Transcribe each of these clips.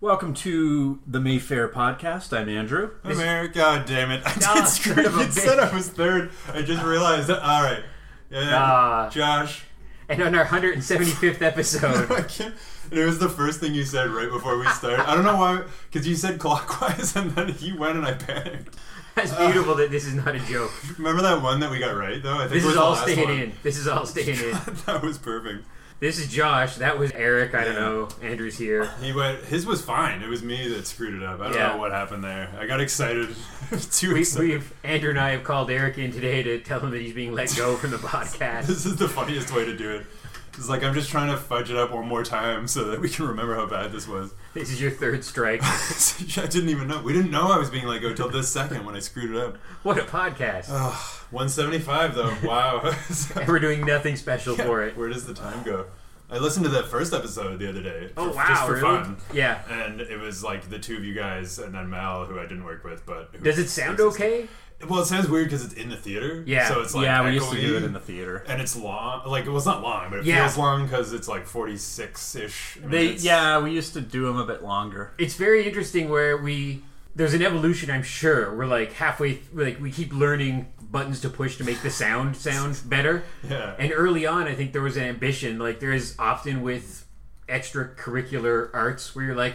rolling. Welcome to the Mayfair podcast. I'm Andrew. I'm Eric. God damn it! I Ah, did son screw. of a It said bitch. I was third. I just realized. That, all right. Yeah, yeah. Ah. Josh. And on our 175th episode, I can't. and It was the first thing you said right before we started. I don't know why, because you said clockwise, and then he went, and I panicked. that's beautiful that this is not a joke. Remember that one that we got right though? I think This it was is the all last staying one. in. This is all staying in. that was perfect. This is Josh. That was Eric. I don't Yeah. know. Andrew's here. He went. His was fine. It was me that screwed it up. I don't Yeah. know what happened there. I got excited. Too We, excited. we've Andrew and I have called Eric in today to tell him that he's being let go from the podcast. This is the funniest way to do it. It's like I'm just trying to fudge it up one more time so that we can remember how bad this was. This is your third strike. I didn't even know. We didn't know I was being let go till this second when I screwed it up. What a podcast! 175 though. Wow. we're doing nothing special for it. Where does the time go? I listened to that first episode the other day. Oh for- wow! Just for really? fun. Yeah. And it was like the two of you guys and then Mal, who I didn't work with, but who Does it sound okay? Well, it sounds weird because it's in the theater. Yeah. So it's like yeah, we used to do it in the theater. And it's long. Like well, was not long, but it Yeah. feels long because it's like 46 ish. They, yeah, we used to do them a bit longer. it's very interesting where we there's an evolution i'm sure we're like halfway like we keep learning buttons to push to make the sound sound better Yeah. and early on i think there was an ambition like there is often with extracurricular arts where you're like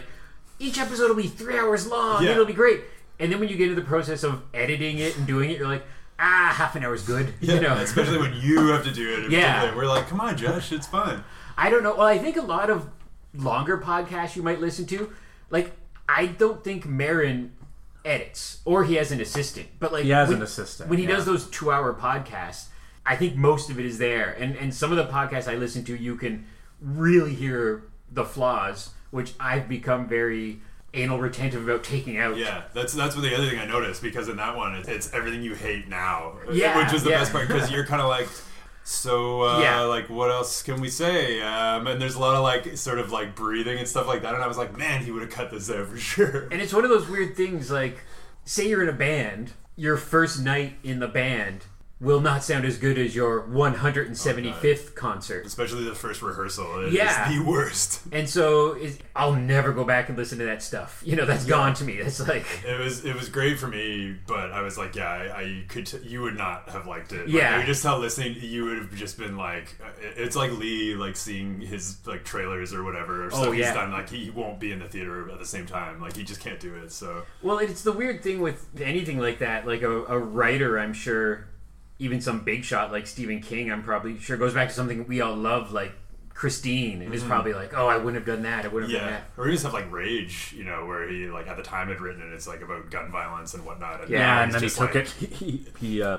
each episode will be three hours long Yeah. it'll be great and then when you get into the process of editing it and doing it you're like ah half an hour's good Yeah, you know especially when you have to do it. Yeah. We're like, come on, Josh, it's fine. I don't know. Well, I think a lot of longer podcasts you might listen to, like I don't think Maron edits or he has an assistant, but like He has when, an assistant, when he yeah. does those two-hour podcasts. I think most of it is there, and and some of the podcasts I listen to, you can really hear the flaws, which I've become very anal retentive about taking out. Yeah, that's that's what the other thing I noticed because in that one it's, it's everything you hate now, Yeah, which is the yeah. best part because you're kind of like. So, uh, Yeah. like, what else can we say? Um, and there's a lot of like, sort of like breathing and stuff like that. And I was like, man, he would have cut this out for sure. And it's one of those weird things like say you're in a band, your first night in the band will not sound as good as your 175th concert. Especially the first rehearsal. It Yeah. the worst. And so I'll never go back and listen to that stuff. You know, that's gone to me. That's like It was it was great for me, but I was like, yeah, I, I could. T- you would not have liked it. Yeah. Could just tell listening. You would have just been like, uh, it's like Lee, like seeing his like trailers or whatever or Oh, he's yeah. done. Like he won't be in the theater at the same time. Like he just can't do it. So well, it's the weird thing with anything like that. Like a, a writer, I'm sure, even some big shot like Stephen King, I'm probably sure goes back to something we all love, like Christine, and is probably like, oh, I wouldn't have done that. I wouldn't have done that. or even stuff like Rage, you know, where he like at the time had written it. It's like about gun violence and whatnot. And Yeah, Yeah, and then he took like- it. He, he uh,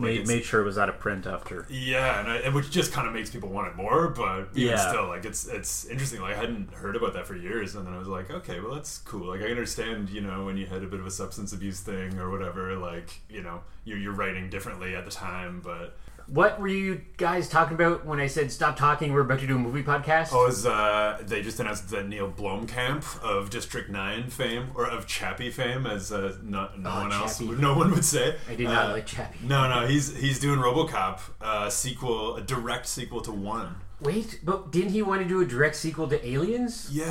made, made sure it was out of print after. Yeah, and, I, and which just kind of makes people want it more, but Yeah. still, like it's it's interesting. Like I hadn't heard about that for years, and then I was like, okay, well that's cool. Like I understand, you know, when you had a bit of a substance abuse thing or whatever, like you know, you're you're writing differently at the time, but What were you guys talking about when I said stop talking? We're about to do a movie podcast. oh, is uh, they just announced that Neil Blomkamp of District Nine fame or of Chappie fame, as uh, no, no Oh, one else, no one would say. I did not Uh, like Chappie. No, no, he's he's doing RoboCop uh, sequel, a direct sequel to one. Wait, but didn't he want to do a direct sequel to Aliens? Yeah,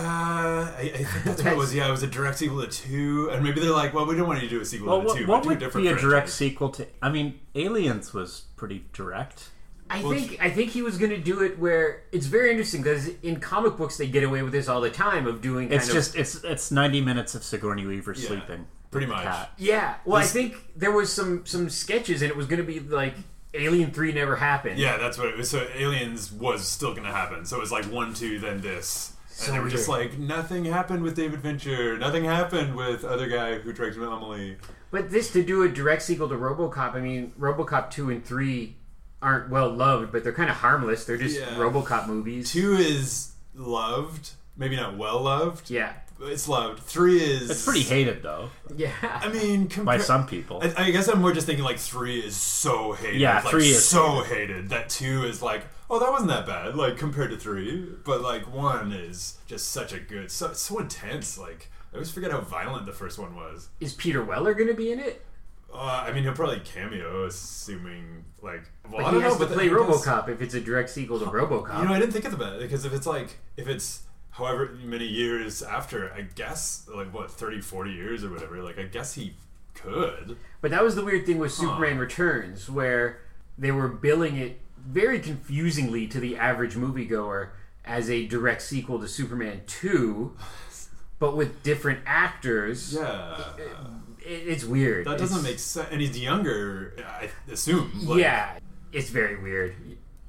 I, I think that's what it was. Yeah, it was a direct sequel to two, and maybe they're like, well, we don't want you to do a sequel Well, to what, two. what but do would different be a direct sequel to? I mean, Aliens was pretty direct. I Well, think I think he was going to do it where it's very interesting because in comic books they get away with this all the time of doing. Kind It's of, just it's it's ninety minutes of Sigourney Weaver Yeah, sleeping. pretty much. cat. yeah. Well, This- I think there was some some sketches and it was going to be like Alien Three never happened. Yeah, that's what it was. So Aliens was still going to happen. So it was like one, two, then this. So and they were just like, nothing happened with David Fincher. Nothing happened with other guy who directed Amelie. But this to do a direct sequel to RoboCop. I mean, RoboCop two and three aren't well loved, but they're kind of harmless. They're just Yeah. RoboCop movies. Two is loved, maybe not well loved. Yeah. But It's loved. Three is It's pretty hated though Yeah. I mean, compar- by some people. I, I guess I'm more just thinking like three is so hated. Yeah, like, three is so hated. that two is like, oh, that wasn't that bad, like compared to three. But like one is just such a good, so so intense. Like I always forget how violent the first one was. Is Peter Weller going to be in it? Uh, I mean, he'll probably cameo, assuming like. Well, But I don't has know, to but play then I guess- RoboCop if it's a direct sequel to RoboCop. You know, I didn't think of that because if it's like if it's however many years after, I guess, like what, 30, 40 years or whatever, like I guess he could. But that was the weird thing with Superman Returns, where they were billing it very confusingly to the average moviegoer as a direct sequel to Superman 2, but with different actors. Yeah. It, it's weird. That doesn't It's- make sense. And he's younger, I assume. Like, yeah, it's very weird.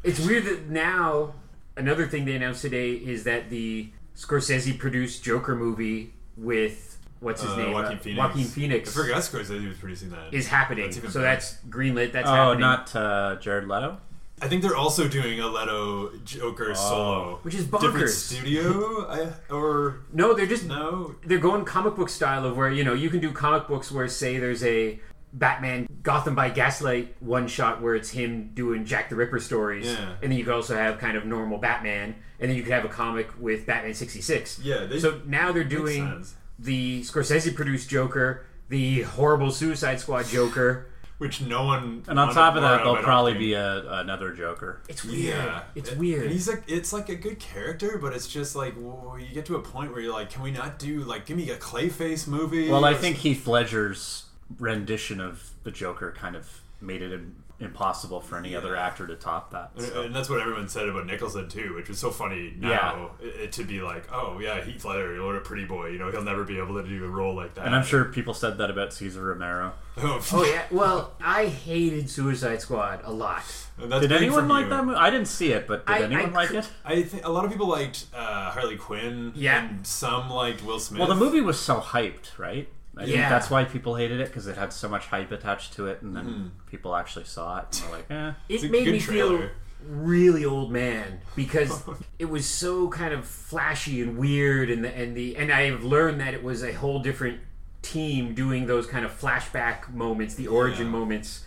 It's weird that now another thing they announced today is that the Scorsese produced Joker movie with what's his uh, name Joaquin Uh, Phoenix. Joaquin Phoenix I forgot Scorsese was producing that. is happening. That's so better. that's greenlit. That's Oh, happening. not uh, Jared Leto. I think they're also doing a Leto Joker solo. Which is Different bonkers. studio? I, or no, they're just no? they're going comic book style of where you know you can do comic books where say there's a Batman Gotham by Gaslight one shot where it's him doing Jack the Ripper stories, Yeah. and then you could also have kind of normal Batman, and then you could have a comic with Batman sixty six. Yeah, they, So now they're doing sense. the Scorsese produced Joker, the horrible Suicide Squad Joker. which no one. And on top of that, there'll probably think. be a, another Joker. It's weird. Yeah, It's It- weird. And he's like, it's like a good character, but it's just like well, you get to a point where you're like, can we not do like, give me a Clayface movie? Well, I think Heath Ledger's rendition of the Joker kind of made it impossible for any other actor to top that. And, so. and that's what everyone said about Nicholson too, which was so funny now it, it- to be like, oh yeah, Heath Ledger, what a pretty boy, you know, he'll never be able to do a role like that. And I'm sure people said that about Cesar Romero. Oh, Oh yeah. Well, I hated Suicide Squad a lot. And that's Did anyone like you. that movie? I didn't see it, but did I- anyone I like it? I think a lot of people liked uh, Harley Quinn. Yeah. and some liked Will Smith. Well, the movie was so hyped, right? I think Yeah. that's why people hated it because it had so much hype attached to it, and then Mm-hmm. people actually saw it and were like, "Eh." It made good me feel really old man because it was so kind of flashy and weird, and the and the and I've learned that it was a whole different team doing those kind of flashback moments, the origin Yeah. moments,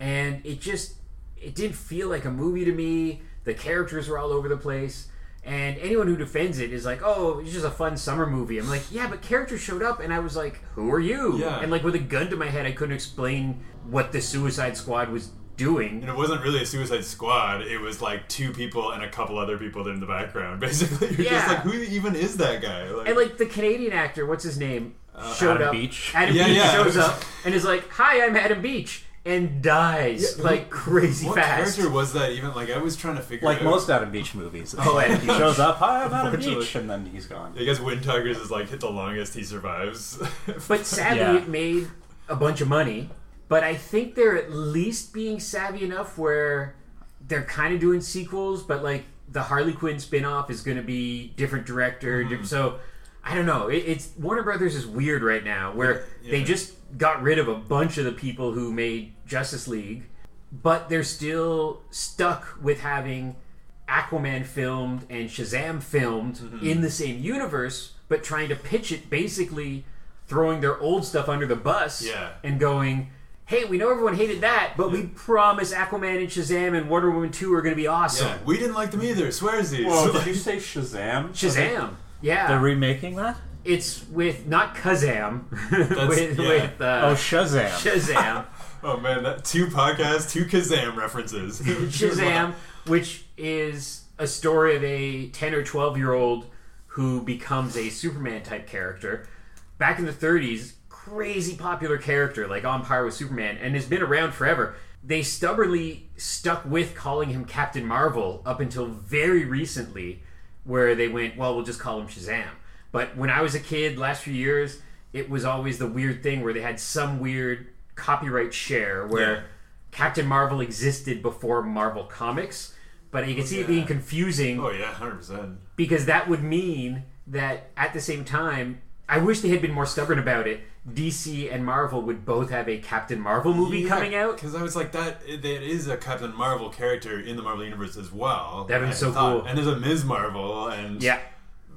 and it just it didn't feel like a movie to me. The characters were all over the place. And anyone who defends it is like, "Oh, it's just a fun summer movie." I'm like, "Yeah, but characters showed up, and I was like, who are you?" Yeah. And like with a gun to my head, I couldn't explain what the Suicide Squad was doing. And it wasn't really a Suicide Squad. It was like two people and a couple other people in the background. Basically, you're just Yeah. like, who even is that guy? Like, And like the Canadian actor, what's his name, uh, showed Adam up. Beach. Adam Yeah, Beach yeah. shows up and is like, "Hi, I'm Adam Beach," and dies Yeah, like crazy what fast. character was that? Even like I was trying to figure. like out. most Adam Beach movies. Oh, and he shows up, "Hi, I'm Adam Unfortunately. Beach," and then he's gone. I guess Windtalkers is like hit the longest. He survives. But sadly, Yeah. it made a bunch of money. But I think they're at least being savvy enough where they're kind of doing sequels, but like the Harley Quinn spin-off is going to be different director. Mm-hmm. diff- So I don't know. It, it's Warner Brothers is weird right now, where they Yeah. just got rid of a bunch of the people who made Justice League, but they're still stuck with having Aquaman filmed and Shazam filmed Mm-hmm. in the same universe, but trying to pitch it basically throwing their old stuff under the bus Yeah. and going, hey, we know everyone hated that, but we promise Aquaman and Shazam and Wonder Woman 2 are going to be awesome. yeah, we didn't like them either. Swearsies. Whoa, did you say Shazam? Shazam. Yeah. They're remaking that? It's with, not Kazam, with, yeah. with uh, Oh, Shazam. Shazam. oh man, that two podcasts, two Kazam references. Shazam, which is a story of a 10 or 12 year old who becomes a Superman type character. Back in the 30s, crazy popular character, like on par with Superman, and has been around forever. They stubbornly stuck with calling him Captain Marvel up until very recently, where they went, well, we'll just call him Shazam. But when I was a kid, last few years, it was always the weird thing where they had some weird copyright share where Yeah. Captain Marvel existed before Marvel Comics, but you can oh, see it being confusing oh yeah, hundred percent. because that would mean that at the same time, I wish they had been more stubborn about it. DC and Marvel would both have a Captain Marvel movie coming out. because I was like that. It is a Captain Marvel character in the Marvel universe as well. That'd be so thought. cool. And there's a Ms. Marvel and Yeah,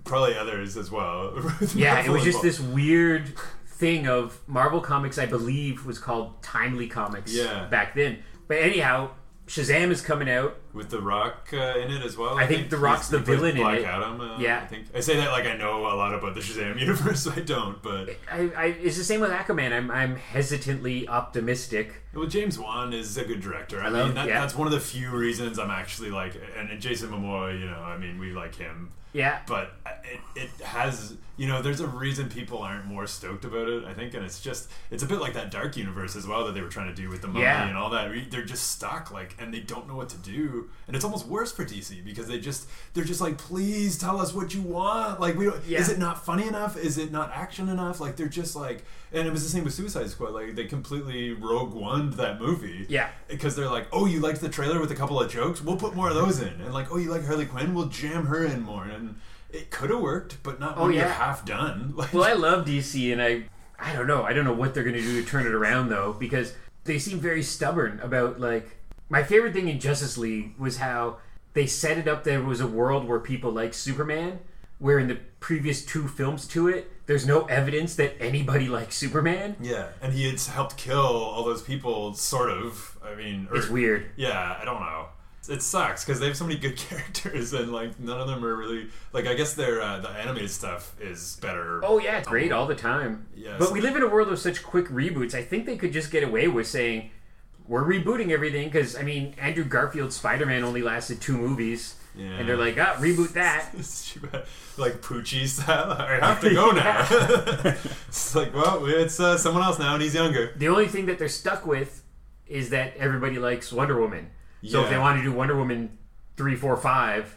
probably others as well. yeah. It was just this weird thing of Marvel Comics. I believe was called Timely Comics. Yeah. back then. But anyhow, Shazam is coming out. with The Rock uh, in it as well. I think The Rock's the villain in Black it. Adam. Uh, Yeah. I think I say that like I know a lot about the Shazam universe. I don't, but I, I, it's the same with Aquaman. I'm, I'm hesitantly optimistic. well, James Wan is a good director. I, I love- mean, that, yeah. that's one of the few reasons I'm actually like, and, and Jason Momoa. You know, I mean, we like him. Yeah. but uh, it, it has you know there's a reason people aren't more stoked about it i think and it's just it's a bit like that dark universe as well that they were trying to do with the mummy Yeah. and all that they're just stuck like and they don't know what to do and it's almost worse for dc because they just they're just like please tell us what you want like we don't Yeah. is it not funny enough is it not action enough like they're just like and it was the same with suicide squad like they completely rogue one that movie Yeah. because they're like, oh, you liked the trailer with a couple of jokes? We'll put more of those in. And like, oh, you like Harley Quinn? We'll jam her in more. And it could have worked, but not Oh, when you're half done. Like, Well, I love DC, and I, I don't know. I don't know what they're going to do to turn it around though, because they seem very stubborn about like. My favorite thing in Justice League was how they set it up. There was a world where people like Superman, where in the previous two films to it, there's no evidence that anybody likes Superman. yeah, and he had helped kill all those people, sort of. I mean, or- It's weird. Yeah, I don't know. It sucks because they have so many good characters, and like none of them are really like. I guess their uh, the animated stuff is better. Oh yeah, it's great all the time. Yes. But we live in a world of such quick reboots. I think they could just get away with saying we're rebooting everything because I mean Andrew Garfield's Spider-Man only lasted two movies, Yeah. and they're like, ah, reboot that. It's too bad. like Poochie style. I have to go now. it's like, well, it's uh, someone else now, and he's younger. The only thing that they're stuck with is that everybody likes Wonder Woman. So if they want to do Wonder Woman three, four, five,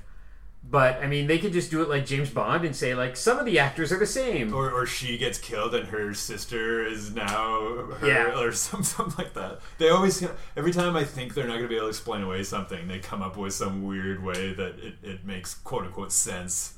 but I mean they could just do it like James Bond and say like some of the actors are the same. Or, or she gets killed and her sister is now her, Yeah. or some, something like that. They always, every time I think they're not going to be able to explain away something, they come up with some weird way that it, it makes quote unquote sense.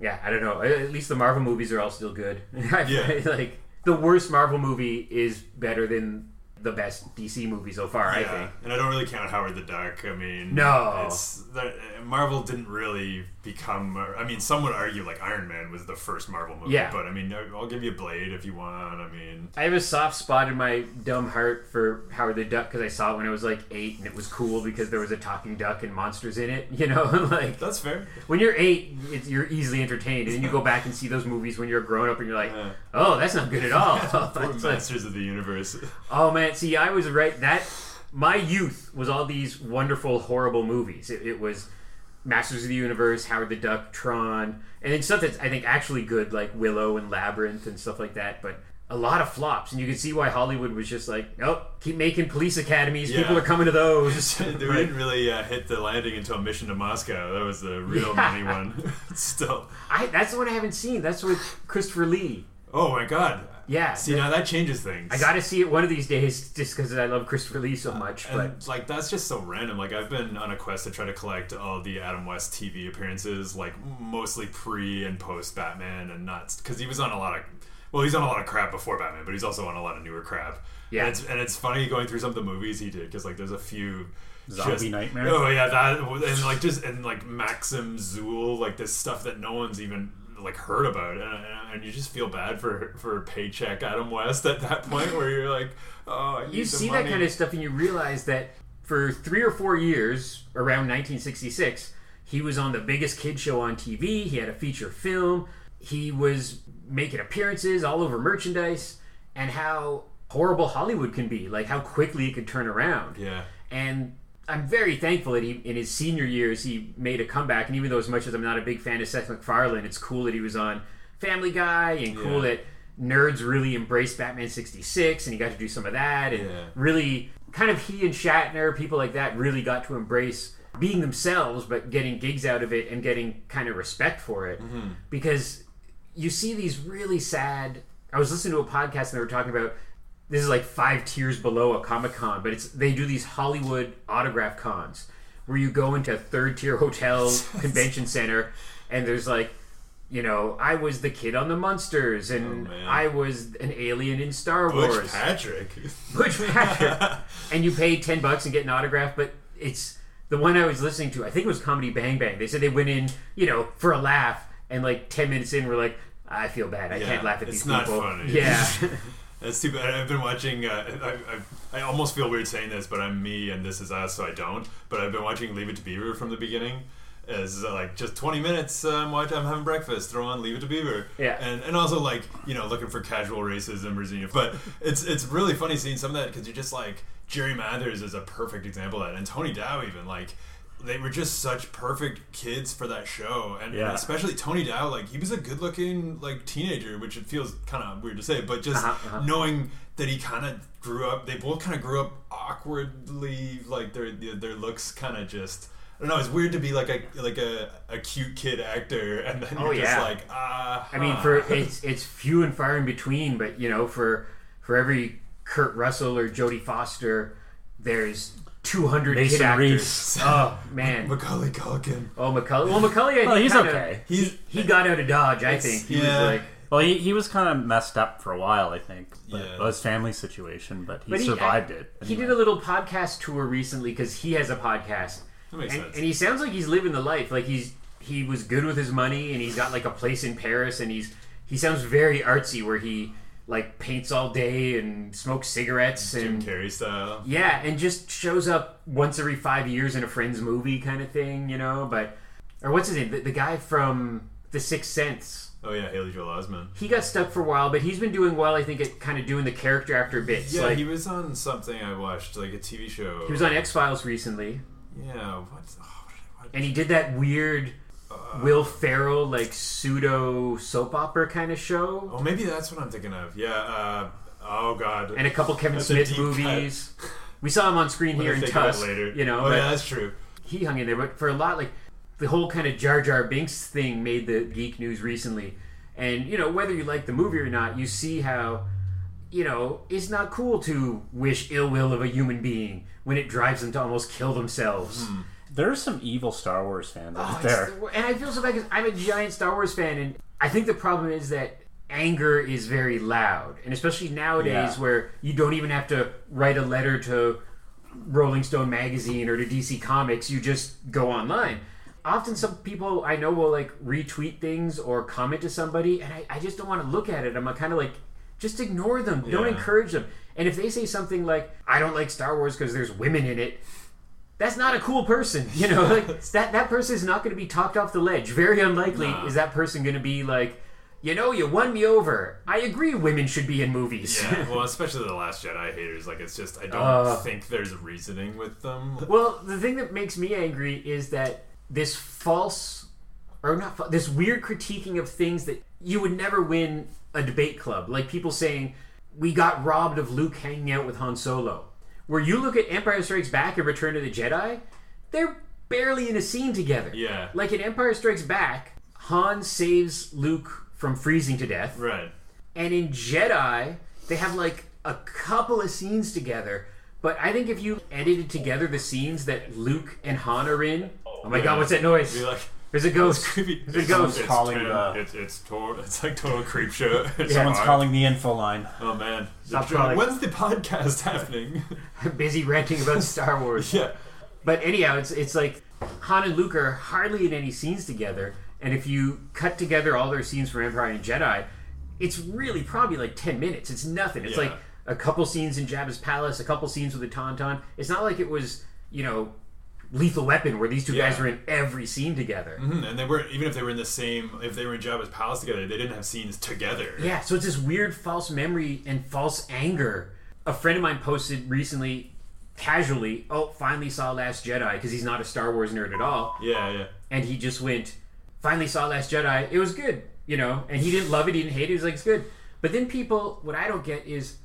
Yeah, I don't know. At least the Marvel movies are all still good. Yeah. like the worst Marvel movie is better than the best DC movie so far. I think. and I don't really count Howard the Duck. I mean, No. it's the, uh, Marvel didn't really become. Uh, I mean, some would argue like Iron Man was the first Marvel movie. Yeah. but I mean, I'll give you Blade if you want. I mean, I have a soft spot in my dumb heart for Howard the Duck because I saw it when I was like eight and it was cool because there was a talking duck and monsters in it. You know, like that's fair. when you're eight, it's, you're easily entertained, and then you go back and see those movies when you're a grown up, and you're like, Yeah. "Oh, that's not good at all." It's like, Masters of the Universe. oh man, see, I was right. That my youth was all these wonderful, horrible movies. It, it was Masters of the Universe, Howard the Duck, Tron, and then stuff that's I think actually good, like Willow and Labyrinth and stuff like that. But a lot of flops, and you can see why Hollywood was just like, "Oh, keep making police academies. Yeah. People are coming to those." they didn't really uh, hit the landing until Mission to Moscow. That was the real Yeah. money one. Still, I, that's the one I haven't seen. That's with Christopher Lee. oh my god. Yeah, See now that changes things. I got to see it one of these days just because I love Christopher Lee so uh, much. But And like that's just so random. Like I've been on a quest to try to collect all the Adam West TV appearances, like mostly pre and post Batman, and not because he was on a lot of. Well, he's on a lot of crap before Batman, but he's also on a lot of newer crap. Yeah. and it's, and it's funny going through some of the movies he did because like there's a few. Zombie Nightmare? Oh yeah, that and like just and like Maxim Xul, like this stuff that no one's even like heard about, and, and you just feel bad for for paycheck Adam West at that point where you're like, oh, you see money. that kind of stuff and you realize that for three or four years around 1966 he was on the biggest kid show on tv he had a feature film he was making appearances all over merchandise and how horrible hollywood can be like how quickly it could turn around Yeah. and I'm very thankful that he, in his senior years, he made a comeback. And even though, as much as I'm not a big fan of Seth MacFarlane, it's cool that he was on Family Guy, and cool Yeah. that nerds really embraced Batman '66, and he got to do some of that. And Yeah. really, kind of he and Shatner, people like that, really got to embrace being themselves, but getting gigs out of it and getting kind of respect for it. Mm-hmm. Because you see these really sad. I was listening to a podcast and they were talking about this is like five tiers below a Comic Con, but it's they do these Hollywood autograph cons where you go into a third tier hotel convention center and there's like you know, I was the kid on the Munsters, and Oh. I was an alien in Star Butch Wars. Patrick. Butch Patrick. and you pay ten bucks and get an autograph, but it's the one I was listening to. I think it was Comedy Bang Bang. They said they went in, you know, for a laugh, and like ten minutes in, we're like, I feel bad. I Yeah, can't laugh at it's these not people. funny. Yeah, That's too bad. I've been watching. Uh, I, I, I almost feel weird saying this, but I'm me and this is us, so I don't. But I've been watching Leave It to Beaver from the beginning. As uh, like just 20 minutes, uh, I'm. I'm having breakfast. Throw on Leave It to Beaver. Yeah. And and also like you know looking for casual racism or. But it's it's really funny seeing some of that because you're just like Jerry Mathers is a perfect example of that, and Tony Dow even like they were just such perfect kids for that show, and, and Yeah. especially Tony Dow. Like he was a good-looking like teenager, which it feels kind of weird to say, but just Uh-huh, uh-huh. knowing that he kind of grew up. They both kind of grew up awkwardly, like their their, looks kind of just. I don't know. It's weird to be like a like a, a cute kid actor, and then Oh, you're just yeah. like ah. I mean, for it's it's few and far in between, but you know, for for every Kurt Russell or Jodie Foster, there's 200 Mason kid actors. Reese. Oh man. Macaulay Culkin. Oh, McCully. Well, McCully. I Well, he's kinda- okay. He's He got out of Dodge. I think he yeah. was like. Well, he, he was kind of messed up for a while, I think. But Yeah. well, his family situation, but he But survived I- it. He did a little podcast tour recently because he has a podcast, that makes and, sense. and he sounds like he's living the life. Like he's he was good with his money, and he's got like a place in Paris, and he's he sounds very artsy, where he like paints all day and smokes cigarettes Jim and Carrey style. yeah, and just shows up once every five years in a friend's movie kind of thing, you know. But or what's his name? The, the guy from The Sixth Sense. Oh yeah, Haley Joel Osment. He got stuck for a while, but he's been doing well. I think at kind of doing the character actor bits. Yeah, like, he was on something I watched, like a TV show. he was on X Files recently. Yeah, what? Oh, what and he did that weird Will Ferrell like pseudo soap opera kind of show, oh, maybe that's what I'm thinking of. Yeah. Uh, oh God. and a couple Kevin That's Smith movies. We saw him on screen When here in Tusk, later. you know. Oh but yeah, that's true. he hung in there, but for a lot, like the whole kind of Jar Jar Binks thing made the geek news recently, and you know whether you like the movie or not, you see how. You know, it's not cool to wish ill will of a human being when it drives them to almost kill themselves. There are some evil Star Wars fans Oh, out it's there. the- and I feel so bad because I'm a giant Star Wars fan, and I think the problem is that anger is very loud, and especially nowadays Yeah. where you don't even have to write a letter to Rolling Stone magazine or to DC Comics, you just go online. Often, some people I know will like retweet things or comment to somebody, and I, I just don't want to look at it. I'm kind of like, just ignore them. Don't Yeah. encourage them. And if they say something like, "I don't like Star Wars because there's women in it," that's not a cool person. You know, like that that person is not going to be talked off the ledge. Very unlikely Nah. is that person going to be like, you know, you won me over. I agree, women should be in movies. Yeah, well, especially the Last Jedi haters. Like, it's just I don't Uh. think there's reasoning with them. well, the thing that makes me angry is that this false, or not, fa- this weird critiquing of things that you would never win a debate club. Like people saying, we got robbed of Luke hanging out with Han Solo. Where you look at Empire Strikes Back and Return of the Jedi, they're barely in a scene together. Yeah. Like in Empire Strikes Back, Han saves Luke from freezing to death. Right. And in Jedi, they have like a couple of scenes together. But I think if you edited together the scenes that Luke and Han are in, oh my god, what's that noise? Be like, There's a ghost. creepy. There's a ghost. It's calling ten- the- It's it's total. It's like total creep show. It's Someone's fine. calling the info line. Oh man. Stop John, calling. When's the podcast happening? busy ranting about Star Wars. yeah. But anyhow, it's it's like Han and Luke are hardly in any scenes together, and if you cut together all their scenes from Empire and Jedi, it's really probably like ten minutes. It's nothing. It's Yeah. like a couple scenes in Jabba's palace, a couple scenes with the Tauntaun. It's not like it was you know Lethal Weapon where these two guys Yeah. were in every scene together. Mhm, And they weren't even if they were in the same if they were in Jabba's palace together, they didn't have scenes together. Yeah, so it's this weird false memory and false anger. A friend of mine posted recently, casually, "Oh, finally saw Last Jedi" because he's not a Star Wars nerd at all. Yeah, yeah. and he just went, finally saw Last Jedi. It was good, you know, and he didn't love it, he didn't hate it. He was like, it's good. But then people, what I don't get is,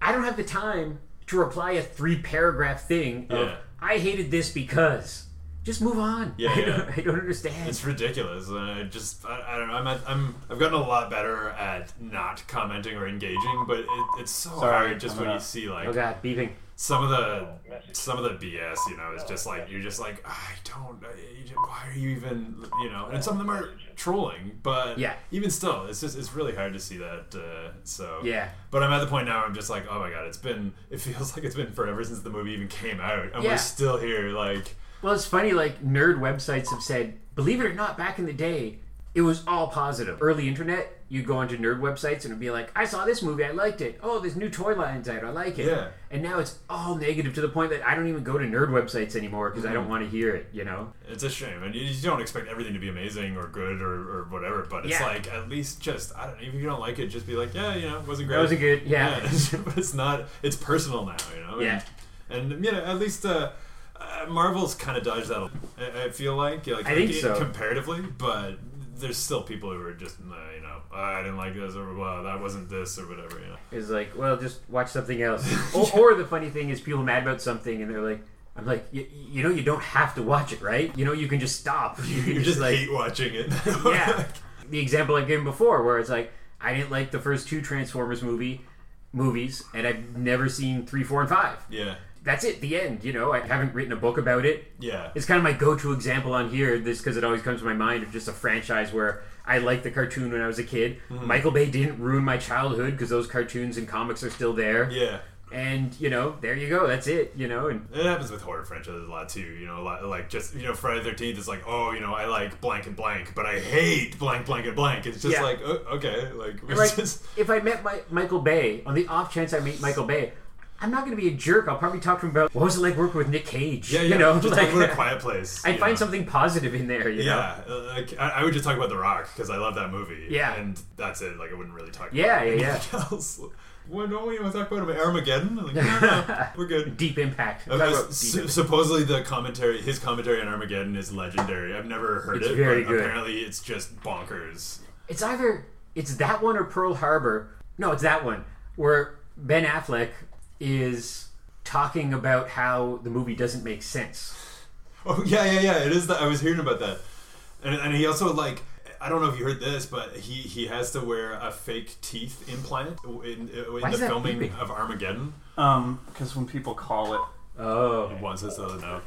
I don't have the time to reply a three paragraph thing of, Yeah. I hated this because. Just move on. Yeah, I, yeah. Don't, I don't understand. It's ridiculous. And I just, I, I don't know. I'm, at, I'm, I've gotten a lot better at not commenting or engaging, but it, it's so Sorry, hard just I'm when uh-huh. you gonna- see like oh god, beeping. Some of the, some of the BS. You know, is just like you're just like I don't. I, you just- why are you even? You know, and some of them are trolling, but Yeah. even still, it's just it's really hard to see that. Uh, so Yeah. But I'm at the point now where I'm just like, oh my god, it's been. It feels like it's been forever since the movie even came out, and Yeah. we're still here. Like, Well, it's funny, like, nerd websites have said, believe it or not, back in the day, it was all positive. Early internet, you'd go onto nerd websites and it'd be like, I saw this movie, I liked it. Oh, there's new toy lines out, I like it. Yeah. And now it's all negative to the point that I don't even go to nerd websites anymore because I Mm-hmm. don't want to hear it. You know? It's a shame, and you, you don't expect everything to be amazing or good or, or whatever. But it's Yeah. like at least just I don't. Know, if you don't like it, just be like, yeah, you know, it wasn't great. That wasn't good. Yeah. but it's not. It's personal now, you know. Yeah. And, and you know, at least uh, uh, Marvel's kind of dodged that. I feel like, like I think it- so. comparatively, but there's still people who are just, uh, you know, "Oh, Ah, I didn't like this or well, that wasn't this or whatever. You know. Is like, well, just watch something else. or, or the funny thing is, people are mad about something and they're like, I'm like, you, you know, you don't have to watch it, right? You know, you can just stop. You You just like, hate watching it. yeah. The example I've given before, where it's like, I didn't like the first two Transformers movie movies, and I've never seen three, four, and five. yeah. That's it. The end. You know, I haven't written a book about it. Yeah. It's kind of my go-to example on here. This because it always comes to my mind of just a franchise where I liked the cartoon when I was a kid. Mm-hmm. Michael Bay didn't ruin my childhood because those cartoons and comics are still there. Yeah. And you know, there you go. That's it. You know, and It happens with horror franchises a lot too. You know, a lot like just you know Friday the Thirteenth is like, oh, you know, I like blank and blank, but I hate blank, blank and blank. It's just Yeah. like, oh, okay, like like just if I met my, Michael Bay, on the off chance I meet Michael Bay, I'm not going to be a jerk. I'll probably talk to him about what was it like working with Nick Cage. yeah, yeah. you know, just like, a quiet place. I'd find know. something positive in there. You know? Yeah, uh, like I, I would just talk about The Rock because I love that movie. Yeah. and that's it. Like I wouldn't really talk. Yeah, about yeah, yeah. Else. Don't we want to talk about Armageddon? Like, no, no, we're good. Deep impact. Uh, s- deep impact. supposedly the commentary, his commentary on Armageddon is legendary. I've never heard It's it, very but good. apparently it's just bonkers. It's either it's that one or Pearl Harbor. No, it's that one where Ben Affleck is talking about how the movie doesn't make sense. Oh yeah, yeah, yeah. It is. The, I was hearing about that, and, and he also like. I don't know if you heard this, but he, he has to wear a fake teeth implant in, in Why the filming beeping? of Armageddon. Um, because when people call it, Oh, One says the other no.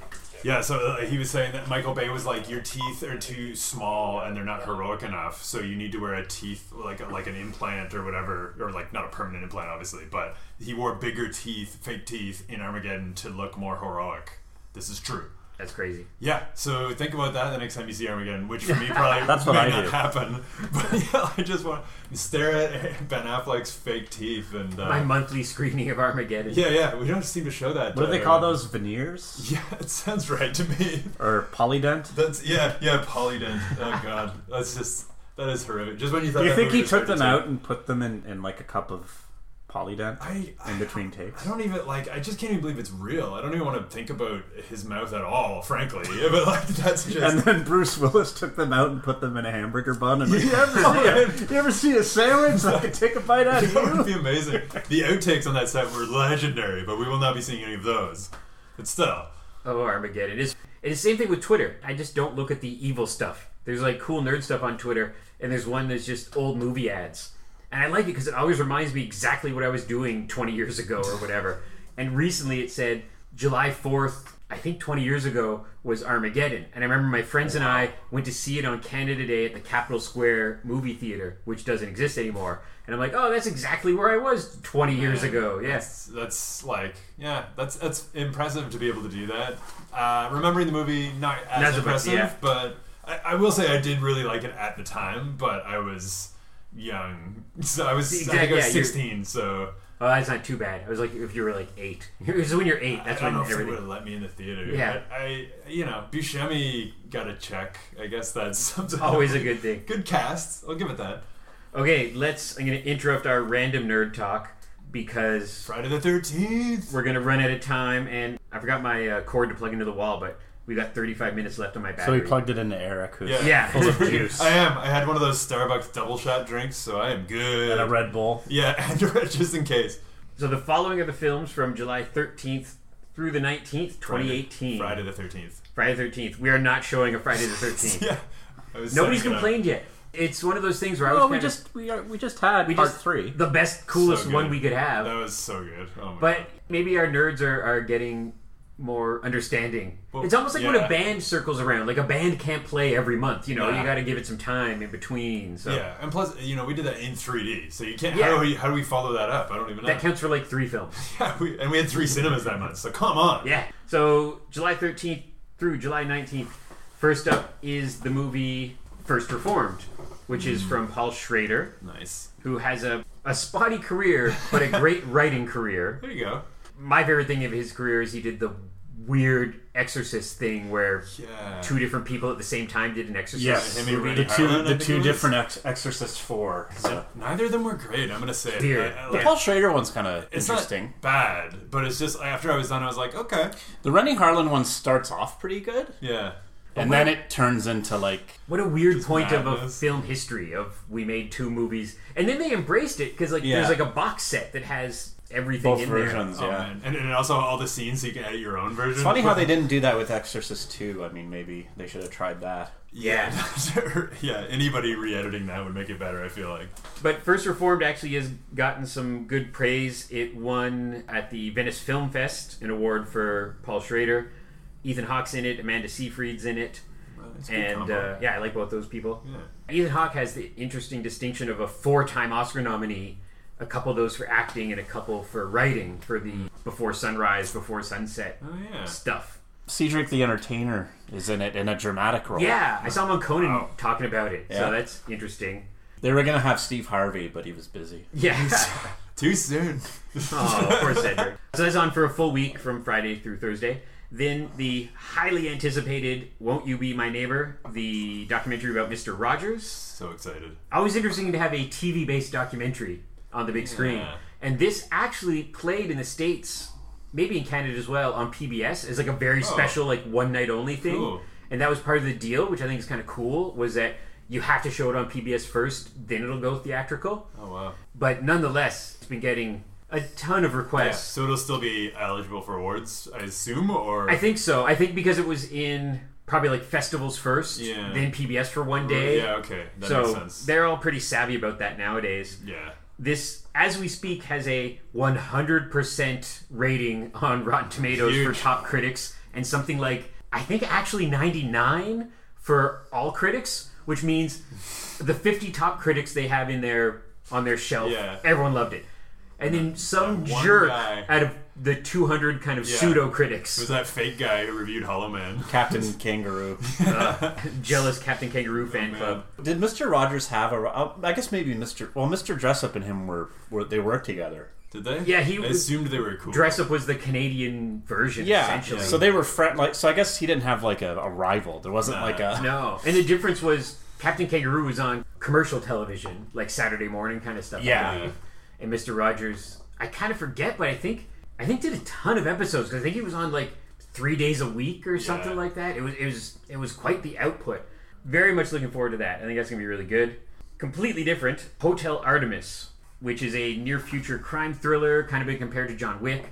Yeah, so uh, he was saying that Michael Bay was like, your teeth are too small and they're not heroic enough, so you need to wear a teeth like like an implant or whatever, or like not a permanent implant, obviously, but he wore bigger teeth, fake teeth in Armageddon to look more heroic. This is true. That's crazy. Yeah, so think about that the next time you see Armageddon, which for me probably That's what may I not do. happen. But yeah, I just want to stare at Ben Affleck's fake teeth and uh, My monthly screening of Armageddon. yeah, yeah. We don't seem to show that. what do they uh, call those veneers Yeah, it sounds right to me. or polident? That's yeah, yeah. Polident. Oh god, that's just that is horrific. Just when you thought Do you that think movie he was took them to- out and put them in, in like a cup of polident I, I in between takes? I don't even like. I just can't even believe it's real. I don't even want to think about his mouth at all, frankly. But like, that's just. And then Bruce Willis took them out and put them in a hamburger bun. And like, you, ever Oh, see a, you ever see a sandwich that can take a bite out of that would be amazing. The outtakes on that set were legendary, but we will not be seeing any of those. But still, Oh, Armageddon. It's, it's the same thing with Twitter. I just don't look at the evil stuff. There's like cool nerd stuff on Twitter, and there's one that's just old movie ads. And I like it because it always reminds me exactly what I was doing 20 years ago or whatever. And recently it said July 4th, I think 20 years ago, was Armageddon. And I remember my friends and I went to see it on Canada Day at the Capitol Square movie theater, which doesn't exist anymore. And I'm like, oh, that's exactly where I was 20 years ago. Yes. that's like yeah, that's that's impressive to be able to do that. Uh, remembering the movie, not as Not so much, impressive, yeah. but I, I will say I did really like it at the time. But I was young, so I was I think I Exactly, was yeah, sixteen, so. Oh, that's not too bad. I was like, if you were like eight. It was when you're eight. That's I when if would everything. have let me in the theater. Yeah. I, I you know, Buscemi got a check. I guess that's something. Always a good thing. good cast. I'll give it that. Okay, let's. I'm going to interrupt our random nerd talk because Friday the Thirteenth. we're going to run out of time, and I forgot my uh, cord to plug into the wall, but we got 35 minutes left on my battery. So battery. he plugged it into Eric, who's Yeah. Yeah. full of juice I am. I had one of those Starbucks double shot drinks, so I am good. and a Red Bull. Yeah, and just in case. So the following are the films from July 13th through the 19th, 2018. Friday the Thirteenth. Friday the 13th. We are not showing a Friday the 13th. Yeah. I was Nobody's setting it up. complained yet. It's one of those things where I was Well, we kind of- just we are we just had we part just- three. the best, coolest So good. one we could have. That was so good. Oh my But god. maybe our nerds are, are getting more understanding. Well, it's almost like when a band circles around. Like a band can't play every month. You know, Nah. you got to give it some time in between. So Yeah, and plus, you know, we did that in 3D, so you can't. Yeah. How, do we, how do we follow that up? I don't even know. that counts for like three films. yeah, we, and we had three cinemas that month, so come on. Yeah. So July 13th through July 19th. First up is the movie First Reformed, which is Hmm. from Paul Schrader, Nice. who has a, a spotty career, but a great writing career. There you go. My favorite thing of his career is he did the weird exorcist thing where Yeah. two different people at the same time did an exorcist Yes, and movie. Randy the two Harlin, the two different ex- Exorcist four. So. Neither of them were great. I'm gonna say it. Weird. I- I The like- Paul Schrader one's kind of interesting. not bad, but it's just after I was done, I was like, okay, The Renny Harlin one starts off pretty good, yeah. and then it turns into like What a weird point of a film history of we made two movies, and then they embraced it because like Yeah. there's like a box set that has everything both in versions. Oh, yeah, man. And, and also all the scenes so you can edit your own version. it's funny how they didn't do that with Exorcist two. I mean, maybe they should have tried that. Yeah, yeah. Anybody re-editing that would make it better. I feel like. But First Reformed actually has gotten some good praise. It won at the Venice Film Fest an award for Paul Schrader. Ethan Hawke's in it. Amanda Seyfried's in it. Well, it's And uh, yeah, I like both those people. yeah. Ethan Hawke has the interesting distinction of a four-time Oscar nominee, a couple of those for acting and a couple for writing for the Before Sunrise, Before Sunset Oh yeah. stuff. Cedric the Entertainer is in it in a dramatic role. Yeah, I saw him on Conan Wow. talking about it, Yeah. so that's interesting. They were gonna have Steve Harvey, but he was busy. Yeah. Too soon. oh, poor Cedric. So that's on for a full week from Friday through Thursday. Then the highly anticipated "Won't You Be My Neighbor," the documentary about Mister Rogers. So excited. Always interesting to have a TV-based documentary on the big screen, Yeah. and this actually played in the states, maybe in Canada as well, on PBS as like a very oh. special, like one night only thing. Cool. And that was part of the deal, which I think is kind of cool. Was that you have to show it on PBS first, then it'll go theatrical. Oh wow. But nonetheless, it's been getting a ton of Yeah. requests. So it'll still be eligible for awards, I assume, or I think so. I think because it was in probably like festivals first, Yeah. then PBS for one day. Yeah. Okay. That so makes sense. they're all pretty savvy about that nowadays. Yeah. This, as we speak, has a 100% rating on Rotten Tomatoes Huge. for top critics, and something like I think actually 99 for all critics, which means the 50 top critics they have in their on their shelf, Yeah. everyone loved it. And then some that jerk guy. out of the 200 kind of Yeah. pseudo critics, It was that fake guy who reviewed Hollow Man. Captain Kangaroo. jealous Captain Kangaroo fan man. club. Did Mr. Rogers have a? uh, I guess maybe Mr. Well, Mr. Dressup and him were, were they worked together. Did they? Yeah, he I was- assumed they were cool. Dress Up was the Canadian version, essentially. So they were friend like. So I guess he didn't have like a, a rival. There wasn't Nah. like a. No, and the difference was Captain Kangaroo was on commercial television, like Saturday morning kind of stuff. I Yeah. believe. and Mister Rogers, I kind of forget, but I think I think did a ton of episodes because I think he was on like three days a week or something Yeah. like that. It was it was it was quite the output. Very much looking forward to that. I think that's gonna be really good. Completely different. Hotel Artemis, which is a near future crime thriller, kind of been compared to John Wick.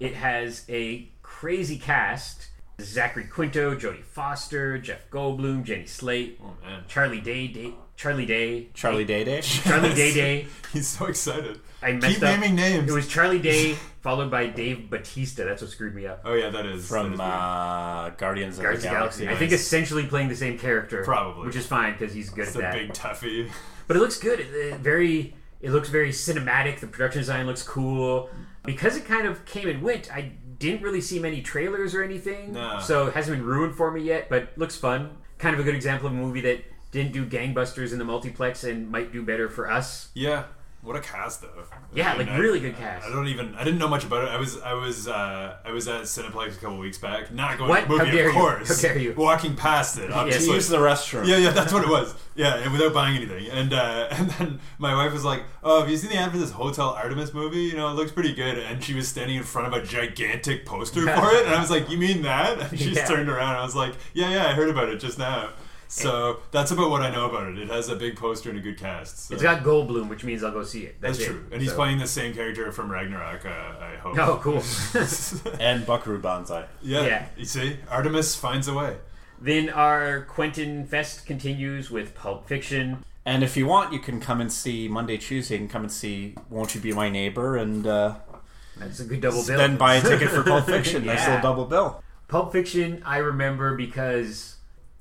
It has a crazy cast. Zachary Quinto, Jodie Foster, Jeff Goldblum, Jenny Slate, Oh. Charlie Day, Day Charlie Day, Charlie Day Day. Charlie Day Day. He's so excited. I messed Keep up. naming names. It was Charlie Day followed by Dave Batista. That's what screwed me up. oh yeah, that is that is From weird. uh, Guardians of Guardians the of the Galaxy. Galaxy. I think essentially playing the same character, Probably. which is fine because he's good It's at a that. big toughie. But it looks good. It, it very. It looks very cinematic. The production design looks cool. Because it kind of came and went, I didn't really see many trailers or anything. No. So it hasn't been ruined for me yet, but looks fun. Kind of a good example of a movie that didn't do gangbusters in the multiplex and might do better for us. Yeah. What a cast though. Yeah, I mean, like, I- really good cast. I don't even I didn't know much about it. I was I was uh, I was at Cineplex a couple weeks back, not going What? to the movie, How dare of you. course. How dare you. Walking past it, To obviously. use the restroom. Yeah, yeah, that's what it was. Yeah, and without buying anything. And uh, and then my wife was like, "Oh, have you seen the ad for this Hotel Artemis movie? You know, it looks pretty good." And she was standing in front of a gigantic poster for it, and I was like, "You mean that?" And she Yeah. turned around. And I was like, "Yeah, yeah, I heard about it just now." So that's about what I know about it. It has a big poster and a good cast. So. It's got Goldblum, which means I'll go see it. That's, That's it. true, and he's So- playing the same character from Ragnarok. Uh, I hope. Oh, cool. And Buckaroo Banzai. yeah, Yeah. You see, Artemis finds a way. then our Quentin Fest continues with Pulp Fiction. And if you want, you can come and see Monday, Tuesday. and come and see Won't You Be My Neighbor, and uh, That's a good double bill. then buy a ticket for Pulp Fiction. Nice little double bill. Pulp Fiction, I remember because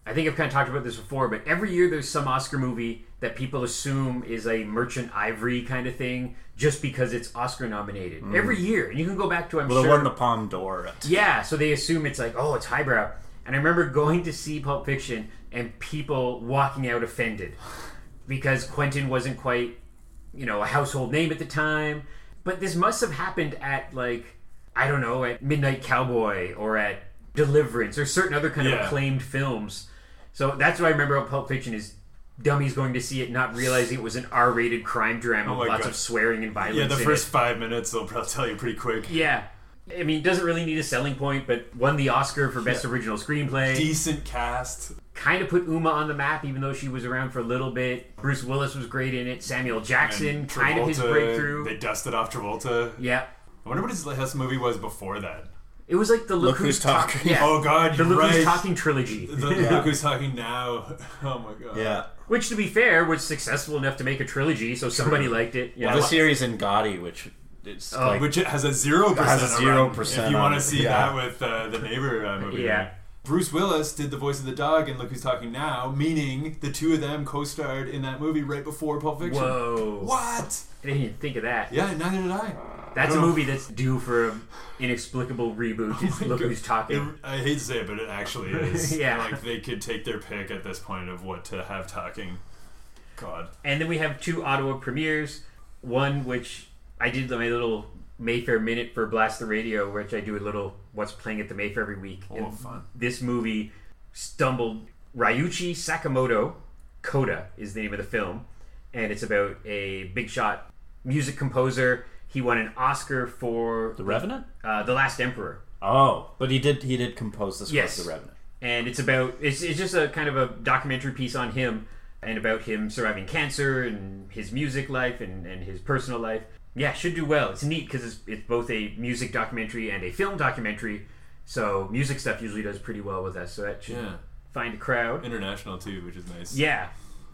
I think I've kind of talked about this before, but every year there's some Oscar movie that people assume is a Merchant Ivory kind of thing just because it's Oscar nominated. Mm. Every year. And you can go back to, I'm Well, sure. it won the Palme d'Or. Yeah, so they assume it's like, oh, it's highbrow. And I remember going to see Pulp Fiction and people walking out offended because Quentin wasn't quite, you know, a household name at the time. But this must have happened at like I don't know, at Midnight Cowboy or at Deliverance or certain other kind of Yeah. acclaimed films. So that's what I remember about Pulp Fiction is dummies going to see it, not realizing it was an R-rated crime drama Oh with lots God. of swearing and violence. Yeah, the first it. five minutes they'll probably tell you pretty quick. Yeah. I mean, it doesn't really need a selling point, but won the Oscar for Best Original Screenplay. Decent cast. kind of put Uma on the map, even though she was around for a little bit. Bruce Willis was great in it. Samuel Jackson, And kind of his Travolta, breakthrough. They dusted off Travolta. yeah. I wonder what his last movie was before that. It was like the Look, Look Who's, Who's Talking. Talking. Yeah. Oh God, the you're Look right. Who's Talking trilogy. The Look Who's Talking Now. Oh my God. Yeah. Which, to be fair, was successful enough to make a trilogy, so somebody liked it. Yeah. The series in Gotti, which is Oh, like Which it has a zero percent. Has a 0% If you on want it, to see yeah. that with uh, the neighbor uh, movie. Yeah. Bruce Willis did the voice of the dog in Look Who's Talking Now, meaning the two of them co-starred in that movie right before Pulp Fiction. Whoa. What? I didn't even think of that. Yeah, neither did I. That's a movie that's due for an inexplicable reboot. Oh is my Look God. Who's Talking. It, I hate to say it, but it actually is. Yeah. Like they could take their pick at this point of what to have talking. God. And then we have two Ottawa premieres. One which I did my little Mayfair minute for Blast the Radio, which I do a little what's playing at the Mayfair every week. Oh, And fun. This movie stumbled Ryuichi Sakamoto. Coda is the name of the film, and it's about a big shot music composer. He won an Oscar for The Revenant. uh, The Last Emperor. Oh, but he did he did compose the score Yes. of The Revenant. and it's about it's, it's just a kind of a documentary piece on him and about him surviving cancer and his music life and, and his personal life yeah should do well it's neat because it's, it's both a music documentary and a film documentary so music stuff usually does pretty well with us so that should Yeah. find a crowd International too, which is nice. yeah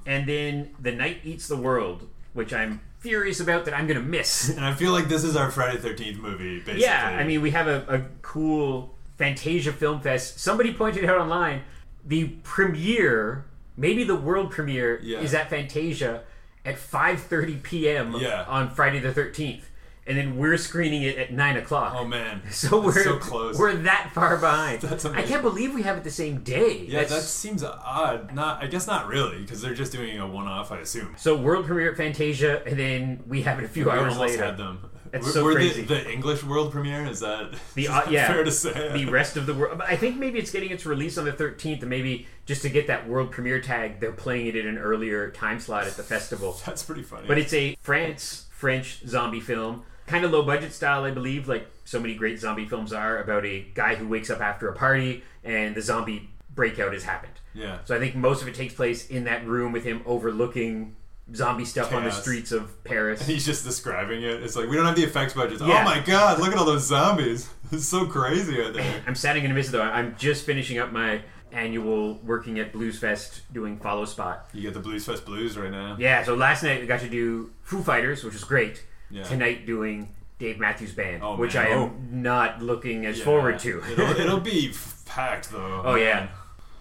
and then the night eats the world which i'm furious about that i'm gonna miss And I feel like this is our Friday Thirteenth movie, basically. Yeah, I mean, we have a, a cool Fantasia Film Fest. Somebody pointed out online the premiere, maybe the world premiere, Yeah. is at Fantasia at 5:30 p.m. Yeah. on Friday the 13th, and then we're screening it at nine o'clock. Oh man, so we're so close. We're that far behind. That's I can't believe we have it the same day. yeah, that seems odd. Not, I guess not really, because they're just doing a one-off, I assume. so world premiere at Fantasia, and then we have it a few we hours almost later. had them. That's Were- so were crazy. The, the English world premiere is that The uh, yeah, fair to say? the rest of the world. I think maybe it's getting its release on the 13th, and maybe just to get that world premiere tag, they're playing it at an earlier time slot at the festival. That's pretty funny. But it's a France French zombie film, kind of low budget style, I believe, like so many great zombie films are about a guy who wakes up after a party and the zombie breakout has happened. yeah, So I think most of it takes place in that room with him overlooking zombie stuff on the streets of Paris. And he's just describing it. It's like we don't have the effects budget. Oh yeah. Oh my god, look at all those zombies! It's so crazy out there. I'm sadly in a miss though. I'm just finishing up my annual working at Blues Fest doing follow spot. You get the Blues Fest blues right now. Yeah, so last night we got to do Foo Fighters, which was great. Yeah. Tonight doing Dave Matthews Band, Oh, which man. I am Oh. not looking as Yeah. forward to. it'll, it'll be packed though. oh yeah.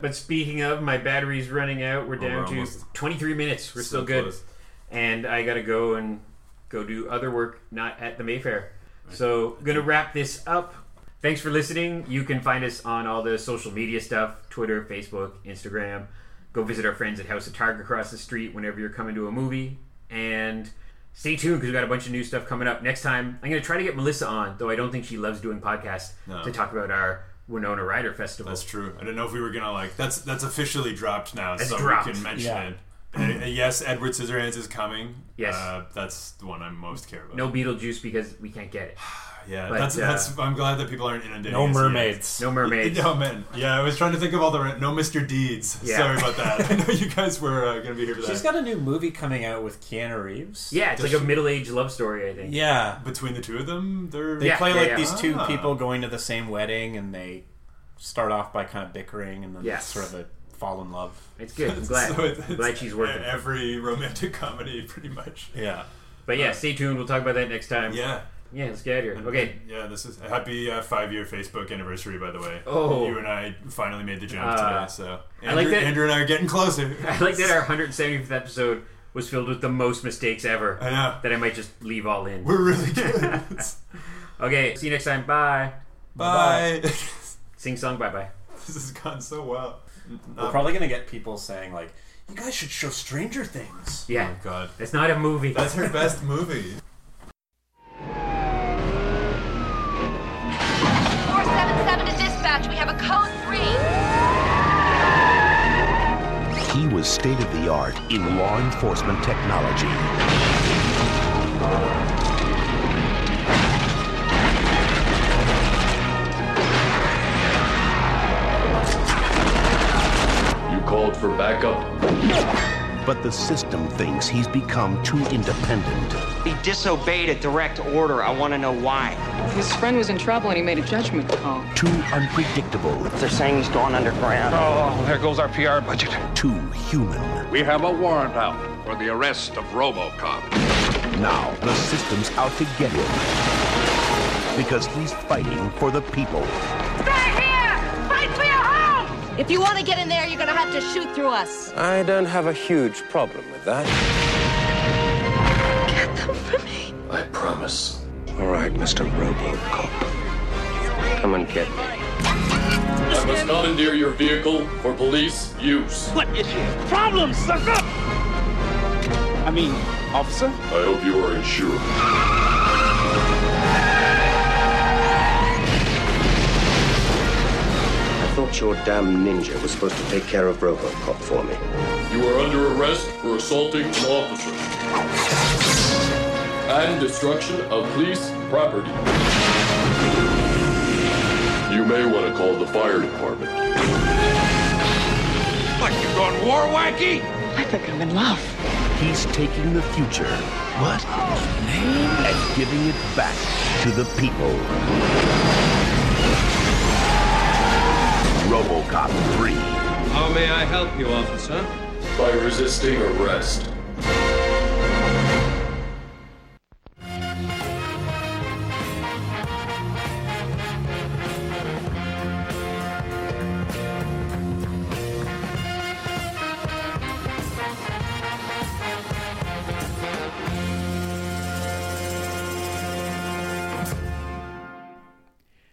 But speaking of, my battery's running out. We're Oh, down we're to 23 minutes. We're So still good. close. And I got to go and go do other work, not at the Mayfair. So, gonna wrap this up. Thanks for listening. You can find us on all the social media stuff Twitter, Facebook, Instagram. Go visit our friends at House of Targ across the street whenever you're coming to a movie. And stay tuned because we've got a bunch of new stuff coming up. Next time, I'm going to try to get Melissa on, though I don't think she loves doing podcasts, No. to talk about our Winona Ryder Festival. That's true. I didn't know if we were gonna like. That's that's officially dropped now, It's so dropped. we can mention Yeah. it. Uh, yes, Edward Scissorhands is coming. Yes. uh, that's the one I most care about. no Beetlejuice because we can't get it. yeah, but, that's uh, that's. I'm glad that people aren't inundating. No us yet. mermaids. No mermaids. No man. Yeah, I was trying to think of all the no Mr. Deeds. Yeah. Sorry about that. I know you guys were uh, gonna be here for that. She's got a new movie coming out with Keanu Reeves. Yeah, it's Does like a middle aged love story, I think. Yeah. Between the two of them, they're They Yeah, play yeah, like yeah. these two Ah. people going to the same wedding and they start off by kind of bickering and then Yes. sort of a fall in love. It's good. I'm glad. So it- I'm glad she's working. Every romantic comedy, pretty much. Yeah. But yeah, stay tuned. We'll talk about that next time. Yeah. Yeah, let's get out of here. Okay. Yeah, this is a happy uh, five-year Facebook anniversary, by the way. Oh. you and I finally made the jump Uh, today. So Andrew, I like that- Andrew and I are getting closer. I like that our 175th episode was filled with the most mistakes ever I know. that I might just leave all in. We're really good. Okay, see you next time. Bye. Bye. Sing song. Bye bye. this has gone so well. We're probably gonna get people saying like, "You guys should show Stranger Things." Yeah, Oh God, it's not a movie. that's her best movie. Dispatch. We have a code 3. He was state of the art in law enforcement technology. You called for backup? But the system thinks he's become too independent, He disobeyed a direct order. I want to know why. His friend was in trouble and he made a judgment call. too unpredictable, They're saying he's gone underground. Oh, oh there goes our PR budget. too human. We have a warrant out for the arrest of Robocop. Now the system's out to get him. Because he's fighting for the people. If you want to get in there, you're going to have to shoot through us. I don't have a huge problem with that. Get them for me. I promise. All right, Mr. Robocop. Come and get me. I must commandeer your vehicle for police use. What is problems, sucker? I mean, officer? I hope you are insured. I your damn ninja was supposed to take care of Robocop for me. You are under arrest for assaulting an officer and destruction of police property. You may want to call the fire department. What, you gone war wacky? I think I'm in love. He's taking the future. What? And giving it back to the people. RoboCop 3. How may I help you, officer? By resisting arrest.